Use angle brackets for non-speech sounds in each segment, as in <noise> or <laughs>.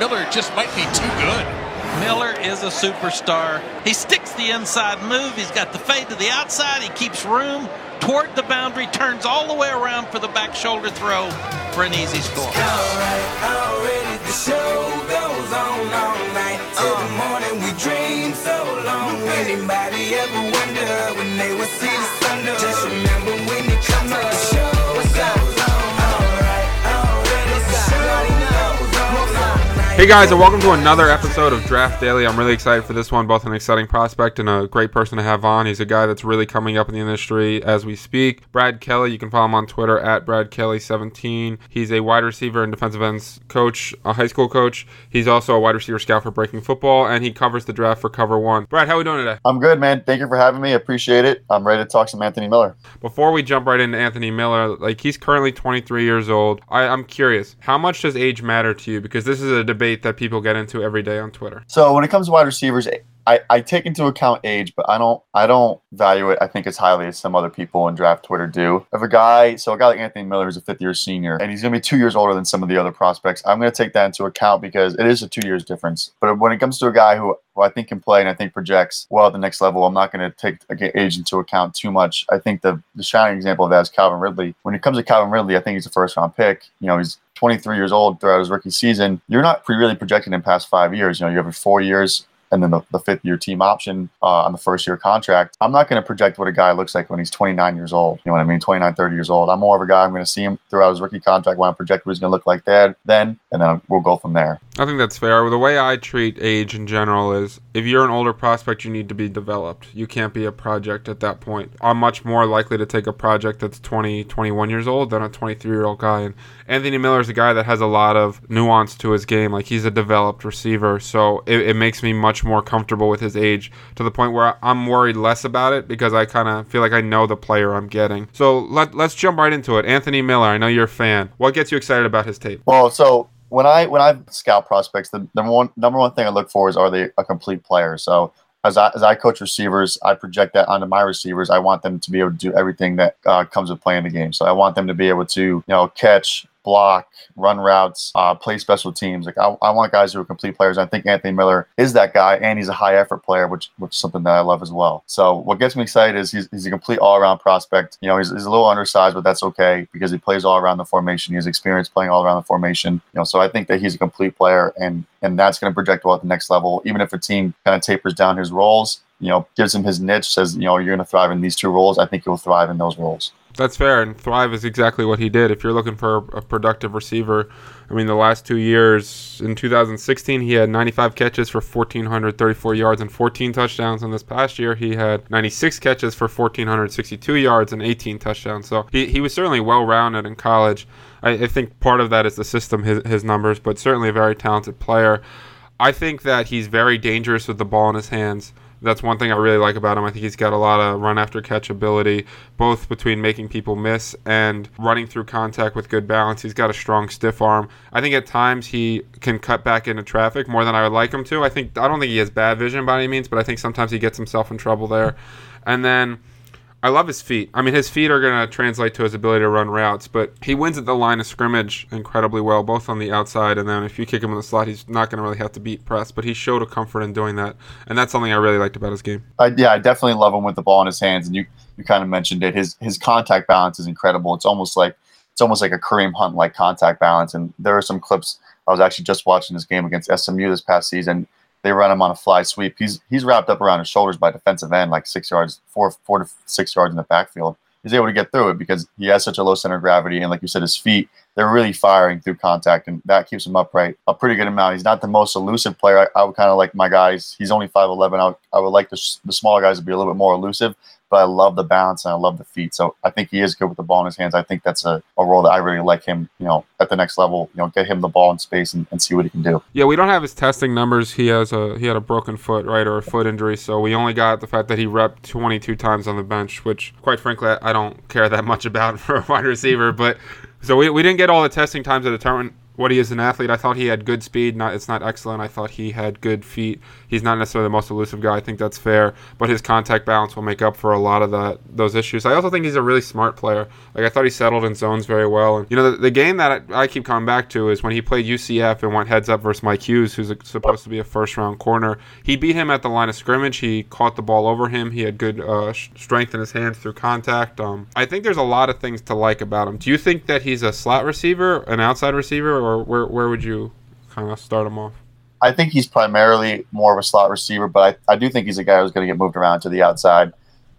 Miller just might be too good. Miller is a superstar. He sticks the inside move. He's got the fade to the outside. He keeps room toward the boundary, turns all the way around for the back shoulder throw for an easy score. All right, already the show goes on all night. Till the morning we dream so long. Anybody ever wonder when they would see the Hey guys, and welcome to another episode of Draft Daily. I'm really excited for this one, both an exciting prospect and a great person to have on. He's a guy that's really coming up in the industry as we speak. Brad Kelly, you can follow him on Twitter at Brad Kelly17. He's a wide receiver and defensive ends coach, a high school coach. He's also a wide receiver scout for Breaking Football, and he covers the draft for Cover One. Brad, how are we doing today? I'm good, man. Thank you for having me. Appreciate it. I'm ready to talk some Anthony Miller. Before we jump right into Anthony Miller, like he's currently 23 years old. I, I'm curious, how much does age matter to you? Because this is a debate that people get into every day on Twitter. So when it comes to wide receivers, I, I take into account age, but I don't I don't value it I think as highly as some other people in draft Twitter do. If a guy so a guy like Anthony Miller is a fifth year senior and he's gonna be two years older than some of the other prospects, I'm gonna take that into account because it is a two years difference. But when it comes to a guy who, who I think can play and I think projects well at the next level, I'm not gonna take age into account too much. I think the the shining example of that is Calvin Ridley. When it comes to Calvin Ridley, I think he's a first round pick. You know, he's 23 years old throughout his rookie season. You're not really projecting in past five years. You know, you have four years and then the, the fifth year team option uh, on the first year contract. I'm not going to project what a guy looks like when he's 29 years old. You know what I mean? 29, 30 years old. I'm more of a guy, I'm going to see him throughout his rookie contract, want I project what he's going to look like then, then, and then we'll go from there. I think that's fair. The way I treat age in general is if you're an older prospect, you need to be developed. You can't be a project at that point. I'm much more likely to take a project that's 20, 21 years old than a 23 year old guy. And Anthony Miller is a guy that has a lot of nuance to his game. Like he's a developed receiver. So it, it makes me much more comfortable with his age to the point where I'm worried less about it because I kind of feel like I know the player I'm getting. So let, let's jump right into it. Anthony Miller, I know you're a fan. What gets you excited about his tape? Well, so when I when I scout prospects, the number one number one thing I look for is are they a complete player. So as I, as I coach receivers, I project that onto my receivers. I want them to be able to do everything that uh, comes with playing the game. So I want them to be able to, you know, catch, block, run routes, uh, play special teams. Like I, I, want guys who are complete players. I think Anthony Miller is that guy, and he's a high effort player, which which is something that I love as well. So what gets me excited is he's, he's a complete all around prospect. You know, he's, he's a little undersized, but that's okay because he plays all around the formation. He has experience playing all around the formation. You know, so I think that he's a complete player, and and that's going to project well at the next level. Even if a team kind of tapers down his roles, you know, gives him his niche, says you know you're going to thrive in these two roles. I think he'll thrive in those roles. That's fair, and Thrive is exactly what he did. If you're looking for a productive receiver, I mean, the last two years, in 2016, he had 95 catches for 1,434 yards and 14 touchdowns. And this past year, he had 96 catches for 1,462 yards and 18 touchdowns. So he, he was certainly well rounded in college. I, I think part of that is the system, his, his numbers, but certainly a very talented player. I think that he's very dangerous with the ball in his hands that's one thing I really like about him. I think he's got a lot of run after catch ability, both between making people miss and running through contact with good balance. He's got a strong stiff arm. I think at times he can cut back into traffic more than I would like him to. I think I don't think he has bad vision by any means, but I think sometimes he gets himself in trouble there. And then I love his feet. I mean, his feet are going to translate to his ability to run routes, but he wins at the line of scrimmage incredibly well, both on the outside and then if you kick him in the slot, he's not going to really have to beat press. But he showed a comfort in doing that, and that's something I really liked about his game. Yeah, I definitely love him with the ball in his hands, and you you kind of mentioned it. His his contact balance is incredible. It's almost like it's almost like a Kareem Hunt like contact balance. And there are some clips. I was actually just watching this game against SMU this past season they run him on a fly sweep. He's he's wrapped up around his shoulders by defensive end, like six yards, four four to six yards in the backfield. He's able to get through it because he has such a low center of gravity, and like you said, his feet they're really firing through contact, and that keeps him upright a pretty good amount. He's not the most elusive player. I, I would kind of like my guys. He's only five eleven. I, I would like the, the smaller guys to be a little bit more elusive, but I love the balance and I love the feet. So I think he is good with the ball in his hands. I think that's a, a role that I really like him, you know, at the next level, you know, get him the ball in space and, and see what he can do. Yeah, we don't have his testing numbers. He has a he had a broken foot, right, or a foot injury. So we only got the fact that he repped 22 times on the bench, which quite frankly I don't care that much about <laughs> for a wide receiver. But so we, we didn't get all the testing times to determine what he is an athlete. I thought he had good speed. Not it's not excellent. I thought he had good feet. He's not necessarily the most elusive guy. I think that's fair, but his contact balance will make up for a lot of that those issues. I also think he's a really smart player. Like I thought he settled in zones very well. And you know the, the game that I, I keep coming back to is when he played UCF and went heads up versus Mike Hughes, who's a, supposed to be a first round corner. He beat him at the line of scrimmage. He caught the ball over him. He had good uh, strength in his hands through contact. Um, I think there's a lot of things to like about him. Do you think that he's a slot receiver, an outside receiver, or where where would you kind of start him off? I think he's primarily more of a slot receiver, but I, I do think he's a guy who's going to get moved around to the outside.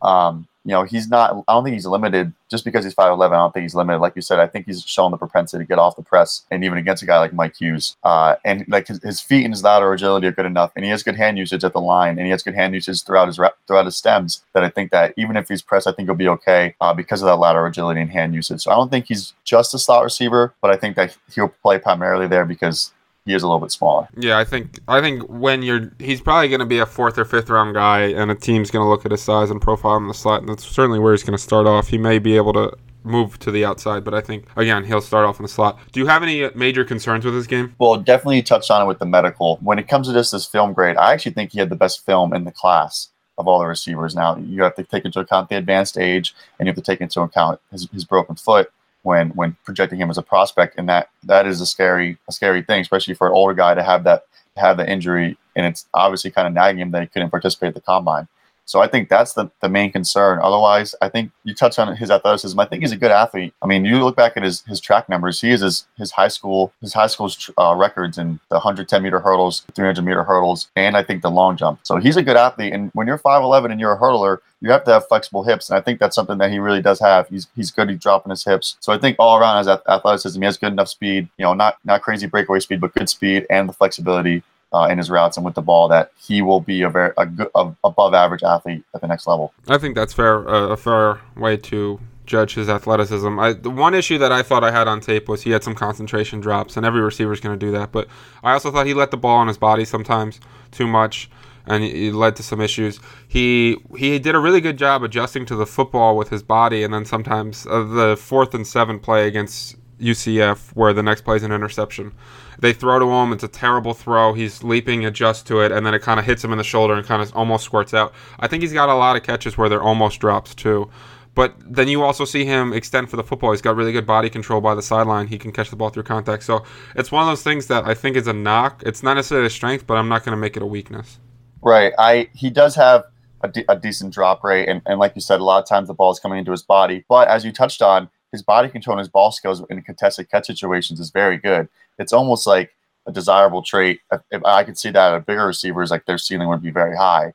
Um, you know, he's not. I don't think he's limited just because he's five eleven. I don't think he's limited. Like you said, I think he's shown the propensity to get off the press, and even against a guy like Mike Hughes. Uh, and like his, his feet and his lateral agility are good enough, and he has good hand usage at the line, and he has good hand usage throughout his throughout his stems. That I think that even if he's pressed, I think he'll be okay uh, because of that lateral agility and hand usage. So I don't think he's just a slot receiver, but I think that he'll play primarily there because he is a little bit smaller. Yeah, I think I think when you're he's probably going to be a fourth or fifth round guy, and a team's going to look at his size and profile in the slot, and that's certainly where he's going to start off. He may be able to move to the outside, but I think again he'll start off in the slot. Do you have any uh, major concerns with his game? Well, definitely touched on it with the medical. When it comes to this this film grade, I actually think he had the best film in the class of all the receivers. Now you have to take into account the advanced age, and you have to take into account his, his broken foot when when projecting him as a prospect, and that that is a scary a scary thing, especially for an older guy to have that have the injury, and it's obviously kind of nagging him that he couldn't participate at the combine. So I think that's the, the main concern. Otherwise, I think you touch on his athleticism. I think he's a good athlete. I mean, you look back at his, his track numbers. He is his, his high school his high school's uh, records in the 110 meter hurdles, 300 meter hurdles, and I think the long jump. So he's a good athlete. And when you're 5'11 and you're a hurdler, you have to have flexible hips, and I think that's something that he really does have. He's he's good at dropping his hips. So I think all around his athleticism, he has good enough speed. You know, not not crazy breakaway speed, but good speed and the flexibility uh, in his routes and with the ball that he will be a very a good a above average athlete at the next level. I think that's fair uh, a fair way to judge his athleticism. I, the one issue that I thought I had on tape was he had some concentration drops, and every receiver is going to do that. But I also thought he let the ball on his body sometimes too much, and it led to some issues. He he did a really good job adjusting to the football with his body, and then sometimes uh, the fourth and seven play against UCF where the next play is an interception. They throw to him. It's a terrible throw. He's leaping, adjusts to it, and then it kind of hits him in the shoulder and kind of almost squirts out. I think he's got a lot of catches where they're almost drops too. But then you also see him extend for the football. He's got really good body control by the sideline. He can catch the ball through contact. So it's one of those things that I think is a knock. It's not necessarily a strength, but I'm not going to make it a weakness. Right. I he does have a, de- a decent drop rate, and, and like you said, a lot of times the ball is coming into his body. But as you touched on, his body control and his ball skills in contested catch situations is very good. It's almost like a desirable trait. If I could see that at bigger receivers, like their ceiling would be very high.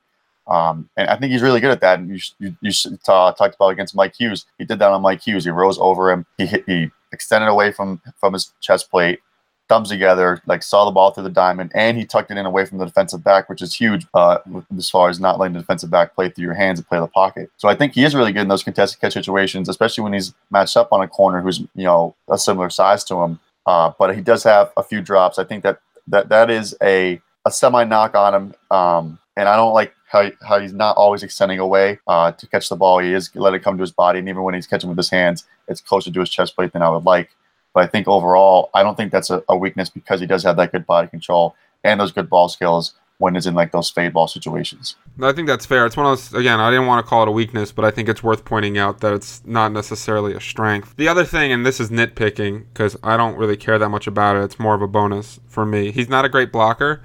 Um, and I think he's really good at that. And you you, you talked about against Mike Hughes. He did that on Mike Hughes. He rose over him. He hit, he extended away from from his chest plate, thumbs together, like saw the ball through the diamond, and he tucked it in away from the defensive back, which is huge uh, as far as not letting the defensive back play through your hands and play the pocket. So I think he is really good in those contested catch situations, especially when he's matched up on a corner who's you know a similar size to him. Uh, but he does have a few drops. I think that that that is a a semi knock on him. Um, and I don't like how, how he's not always extending away uh, to catch the ball. He is let it come to his body, and even when he's catching with his hands, it's closer to his chest plate than I would like. But I think overall, I don't think that's a, a weakness because he does have that good body control and those good ball skills when it's in like those fade ball situations. I think that's fair. It's one of those again, I didn't want to call it a weakness, but I think it's worth pointing out that it's not necessarily a strength. The other thing, and this is nitpicking because I don't really care that much about it, it's more of a bonus for me. He's not a great blocker,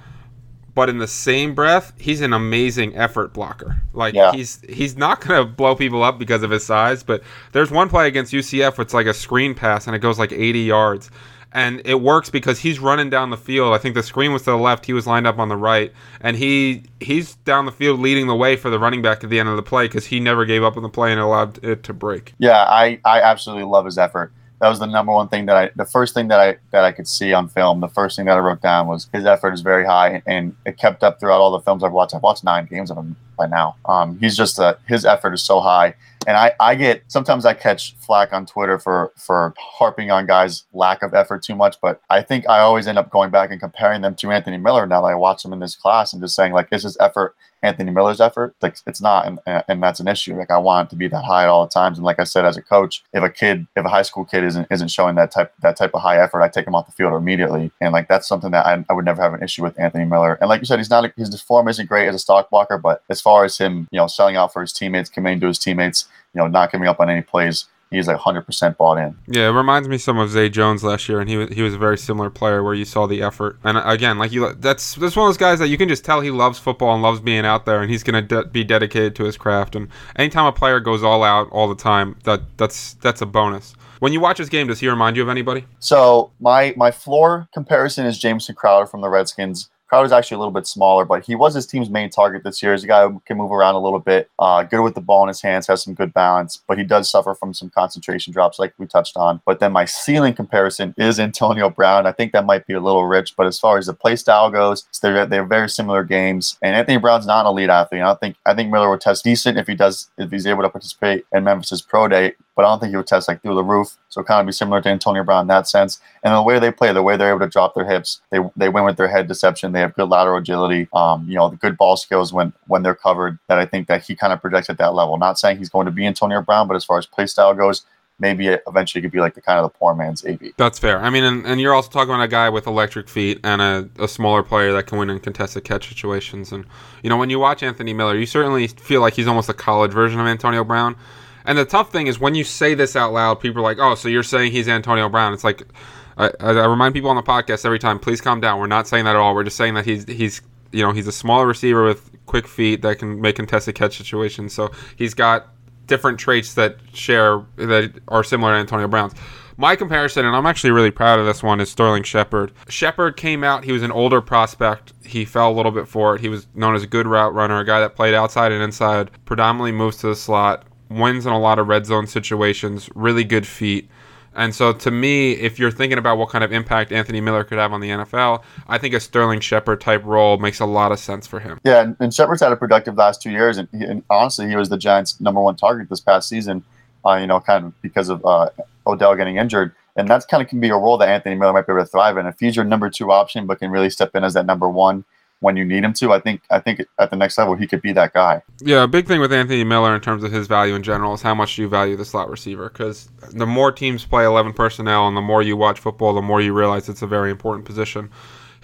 but in the same breath, he's an amazing effort blocker. Like yeah. he's he's not gonna blow people up because of his size, but there's one play against UCF where it's like a screen pass and it goes like 80 yards and it works because he's running down the field. I think the screen was to the left, he was lined up on the right, and he he's down the field leading the way for the running back at the end of the play because he never gave up on the play and allowed it to break. Yeah, I I absolutely love his effort. That was the number one thing that I, the first thing that I that I could see on film. The first thing that I wrote down was his effort is very high, and it kept up throughout all the films I've watched. I've watched nine games of him by now. Um, he's just a, his effort is so high, and I, I get sometimes I catch flack on Twitter for for harping on guys' lack of effort too much, but I think I always end up going back and comparing them to Anthony Miller now that I watch him in this class and just saying like, is his effort Anthony Miller's effort. Like it's not, and, and that's an issue. Like I want it to be that high at all the times. And like I said, as a coach, if a kid, if a high school kid isn't isn't showing that type that type of high effort, I take him off the field immediately. And like that's something that I, I would never have an issue with Anthony Miller. And like you said, he's not his form isn't great as a stalk blocker, but as far as him, you know, selling out for his teammates, committing to his teammates, you know, not giving up on any plays he's like 100% bought in. Yeah, it reminds me some of Zay Jones last year, and he was he was a very similar player where you saw the effort. And uh, again, like you, that's that's one of those guys that you can just tell he loves football and loves being out there, and he's gonna de- be dedicated to his craft. And anytime a player goes all out all the time, that that's that's a bonus. When you watch his game, does he remind you of anybody? So my my floor comparison is Jamison Crowder from the Redskins. Crowder's actually a little bit smaller, but he was his team's main target this year. He's a guy who can move around a little bit, uh, good with the ball in his hands, has some good balance, but he does suffer from some concentration drops, like we touched on. But then my ceiling comparison is Antonio Brown. I think that might be a little rich, but as far as the play style goes, they're they're very similar games. And Antonio Brown's not an elite athlete. I think I think Miller would test decent if he does if he's able to participate in Memphis's pro day, but I don't think he would test like through the roof. So kind of be similar to Antonio Brown in that sense. And the way they play, the way they're able to drop their hips, they they win with their head deception. They have good lateral agility. Um, you know, the good ball skills when when they're covered. That I think that he kind of projects at that level. Not saying he's going to be Antonio Brown, but as far as play style goes, maybe it eventually could be like the kind of the poor man's AB. That's fair. I mean, and, and you're also talking about a guy with electric feet and a, a smaller player that can win in contested catch situations. And, you know, when you watch Anthony Miller, you certainly feel like he's almost a college version of Antonio Brown. And the tough thing is when you say this out loud, people are like, "Oh, so you're saying he's Antonio Brown?" It's like I, I remind people on the podcast every time, please calm down. We're not saying that at all. We're just saying that he's he's you know he's a smaller receiver with quick feet that can make contested catch situations. So he's got different traits that share that are similar to Antonio Brown's. My comparison, and I'm actually really proud of this one, is Sterling Shepard. Shepard came out, he was an older prospect. He fell a little bit for it. He was known as a good route runner, a guy that played outside and inside, predominantly moves to the slot, wins in a lot of red zone situations, really good feet. And so, to me, if you're thinking about what kind of impact Anthony Miller could have on the NFL, I think a Sterling Shepard type role makes a lot of sense for him. Yeah, and, and Shepard's had a productive last two years, and, and, honestly, he was the Giants' number one target this past season. Uh, you know, kind of because of uh, Odell getting injured, and that's kind of can be a role that Anthony Miller might be able to thrive in. If he's your number two option, but can really step in as that number one when you need him to. I think I think at the next level he could be that guy. Yeah, a big thing with Anthony Miller in terms of his value in general is how much you value the slot receiver because the more teams play 11 personnel and the more you watch football, the more you realize it's a very important position.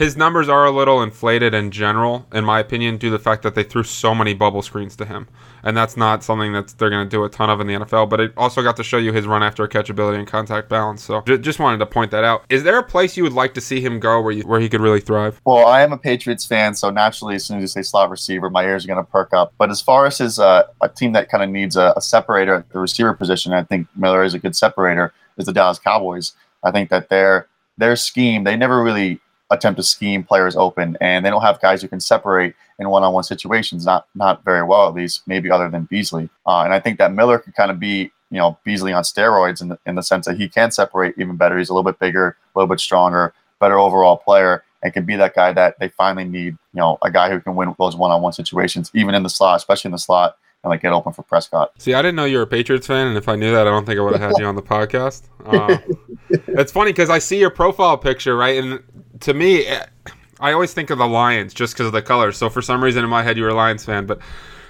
His numbers are a little inflated in general, in my opinion, due to the fact that they threw so many bubble screens to him. And that's not something that they're going to do a ton of in the NFL, but it also got to show you his run after catchability and contact balance. So just wanted to point that out. Is there a place you would like to see him go where, you, where he could really thrive? Well, I am a Patriots fan, so naturally, as soon as you say slot receiver, my ears are going to perk up. But as far as his uh, a team that kind of needs a, a separator at the receiver position, I think Miller is a good separator, is the Dallas Cowboys. I think that their their scheme, they never really attempt to scheme players open, and they don't have guys who can separate in one-on-one situations. Not not very well, at least maybe other than Beasley. Uh, and I think that Miller could kind of be you know Beasley on steroids in the, in the sense that he can separate even better. He's a little bit bigger, a little bit stronger, better overall player, and can be that guy that they finally need. You know, a guy who can win those one-on-one situations, even in the slot, especially in the slot and like get open for Prescott. See, I didn't know you were a Patriots fan, and if I knew that, I don't think I would have had you on the podcast. Uh, <laughs> it's funny because I see your profile picture, right, and to me, eh, I always think of the Lions just because of the colors. So for some reason in my head, you were a Lions fan, but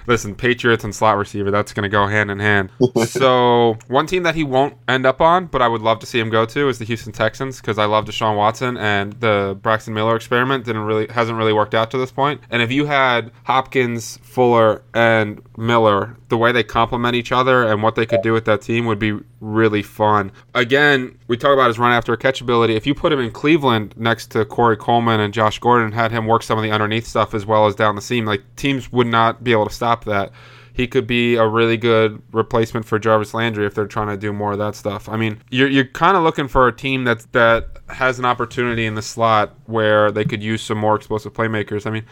listen, Patriots and slot receiver, that's going to go hand in hand. <laughs> so one team that he won't end up on, but I would love to see him go to is the Houston Texans because I love Deshaun Watson and the Braxton Miller experiment didn't really hasn't really worked out to this point. And if you had Hopkins, Fuller, and Miller, the way they complement each other and what they could do with that team would be really fun. Again, we talk about his run after catchability. If you put him in Cleveland next to Corey Coleman and Josh Gordon, and had him work some of the underneath stuff as well as down the seam, like teams would not be able to stop that. He could be a really good replacement for Jarvis Landry if they're trying to do more of that stuff. I mean, you're, you're kind of looking for a team that that has an opportunity in the slot where they could use some more explosive playmakers. I mean,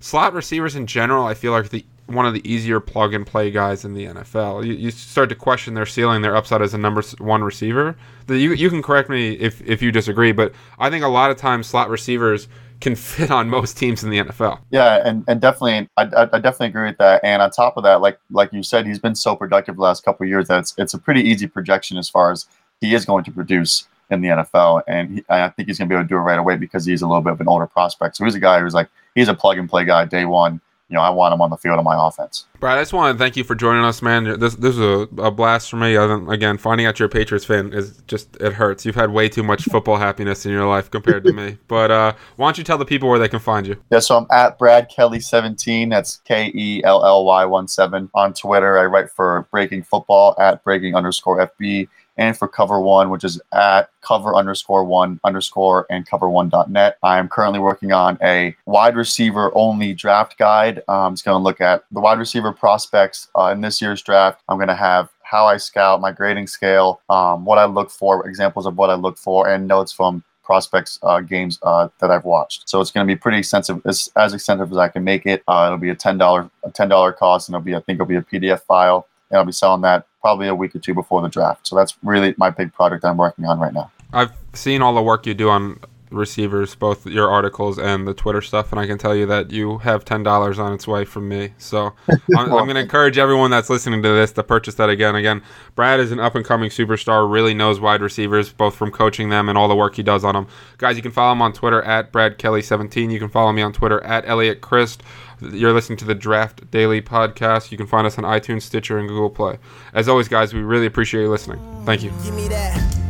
slot receivers in general, I feel like the one of the easier plug and play guys in the NFL. You, you start to question their ceiling, their upside as a number one receiver. You, you can correct me if, if you disagree, but I think a lot of times slot receivers can <laughs> fit on most teams in the NFL. Yeah, and, and definitely, I, I, definitely agree with that. And on top of that, like like you said, he's been so productive the last couple years that it's, it's a pretty easy projection as far as he is going to produce in the NFL. And he, I think he's going to be able to do it right away because he's a little bit of an older prospect. So he's a guy who's like, he's a plug and play guy day one you know, I want him on the field on my offense. Brad, I just want to thank you for joining us, man. This this is a, a blast for me. Again, finding out you're a Patriots fan is just it hurts. You've had way too much <laughs> football happiness in your life compared to me. But uh, why don't you tell the people where they can find you? Yeah, so I'm at Brad Kelly 17. That's K E L L Y 1 7 on Twitter. I write for Breaking Football at Breaking underscore FB and for Cover One, which is at cover underscore one underscore and cover one dot net. I am currently working on a wide receiver only draft guide. I'm just going to look at the wide receiver prospects uh, in this year's draft. I'm going to have how I scout, my grading scale, um, what I look for, examples of what I look for, and notes from prospects uh, games uh, that I've watched. So it's going to be pretty extensive, as, as extensive as I can make it. Uh, it'll be a ten dollar a ten dollar cost, and it'll be I think it'll be a PDF file, and I'll be selling that probably a week or two before the draft. So that's really my big project I'm working on right now. I've seen all the work you do on receivers, both your articles and the Twitter stuff, and I can tell you that you have ten dollars on its way from me. So <laughs> I'm, I'm going to encourage everyone that's listening to this to purchase that again. Again, Brad is an up and coming superstar, really knows wide receivers, both from coaching them and all the work he does on them. Guys, you can follow him on Twitter at Brad Kelly17. You can follow me on Twitter at Elliot Christ. You're listening to the Draft Daily podcast. You can find us on iTunes, Stitcher, and Google Play. As always, guys, we really appreciate you listening. Thank you. Give me that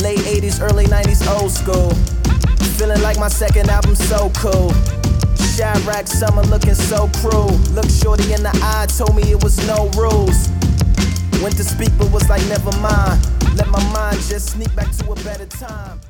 late 80s, early 90s, old school. Feeling like my second album so cool. Chirac summer looking so cruel. Look shorty in the eye, told me it was no rules. Went to speak, but was like, never mind. Let my mind just sneak back to a better time.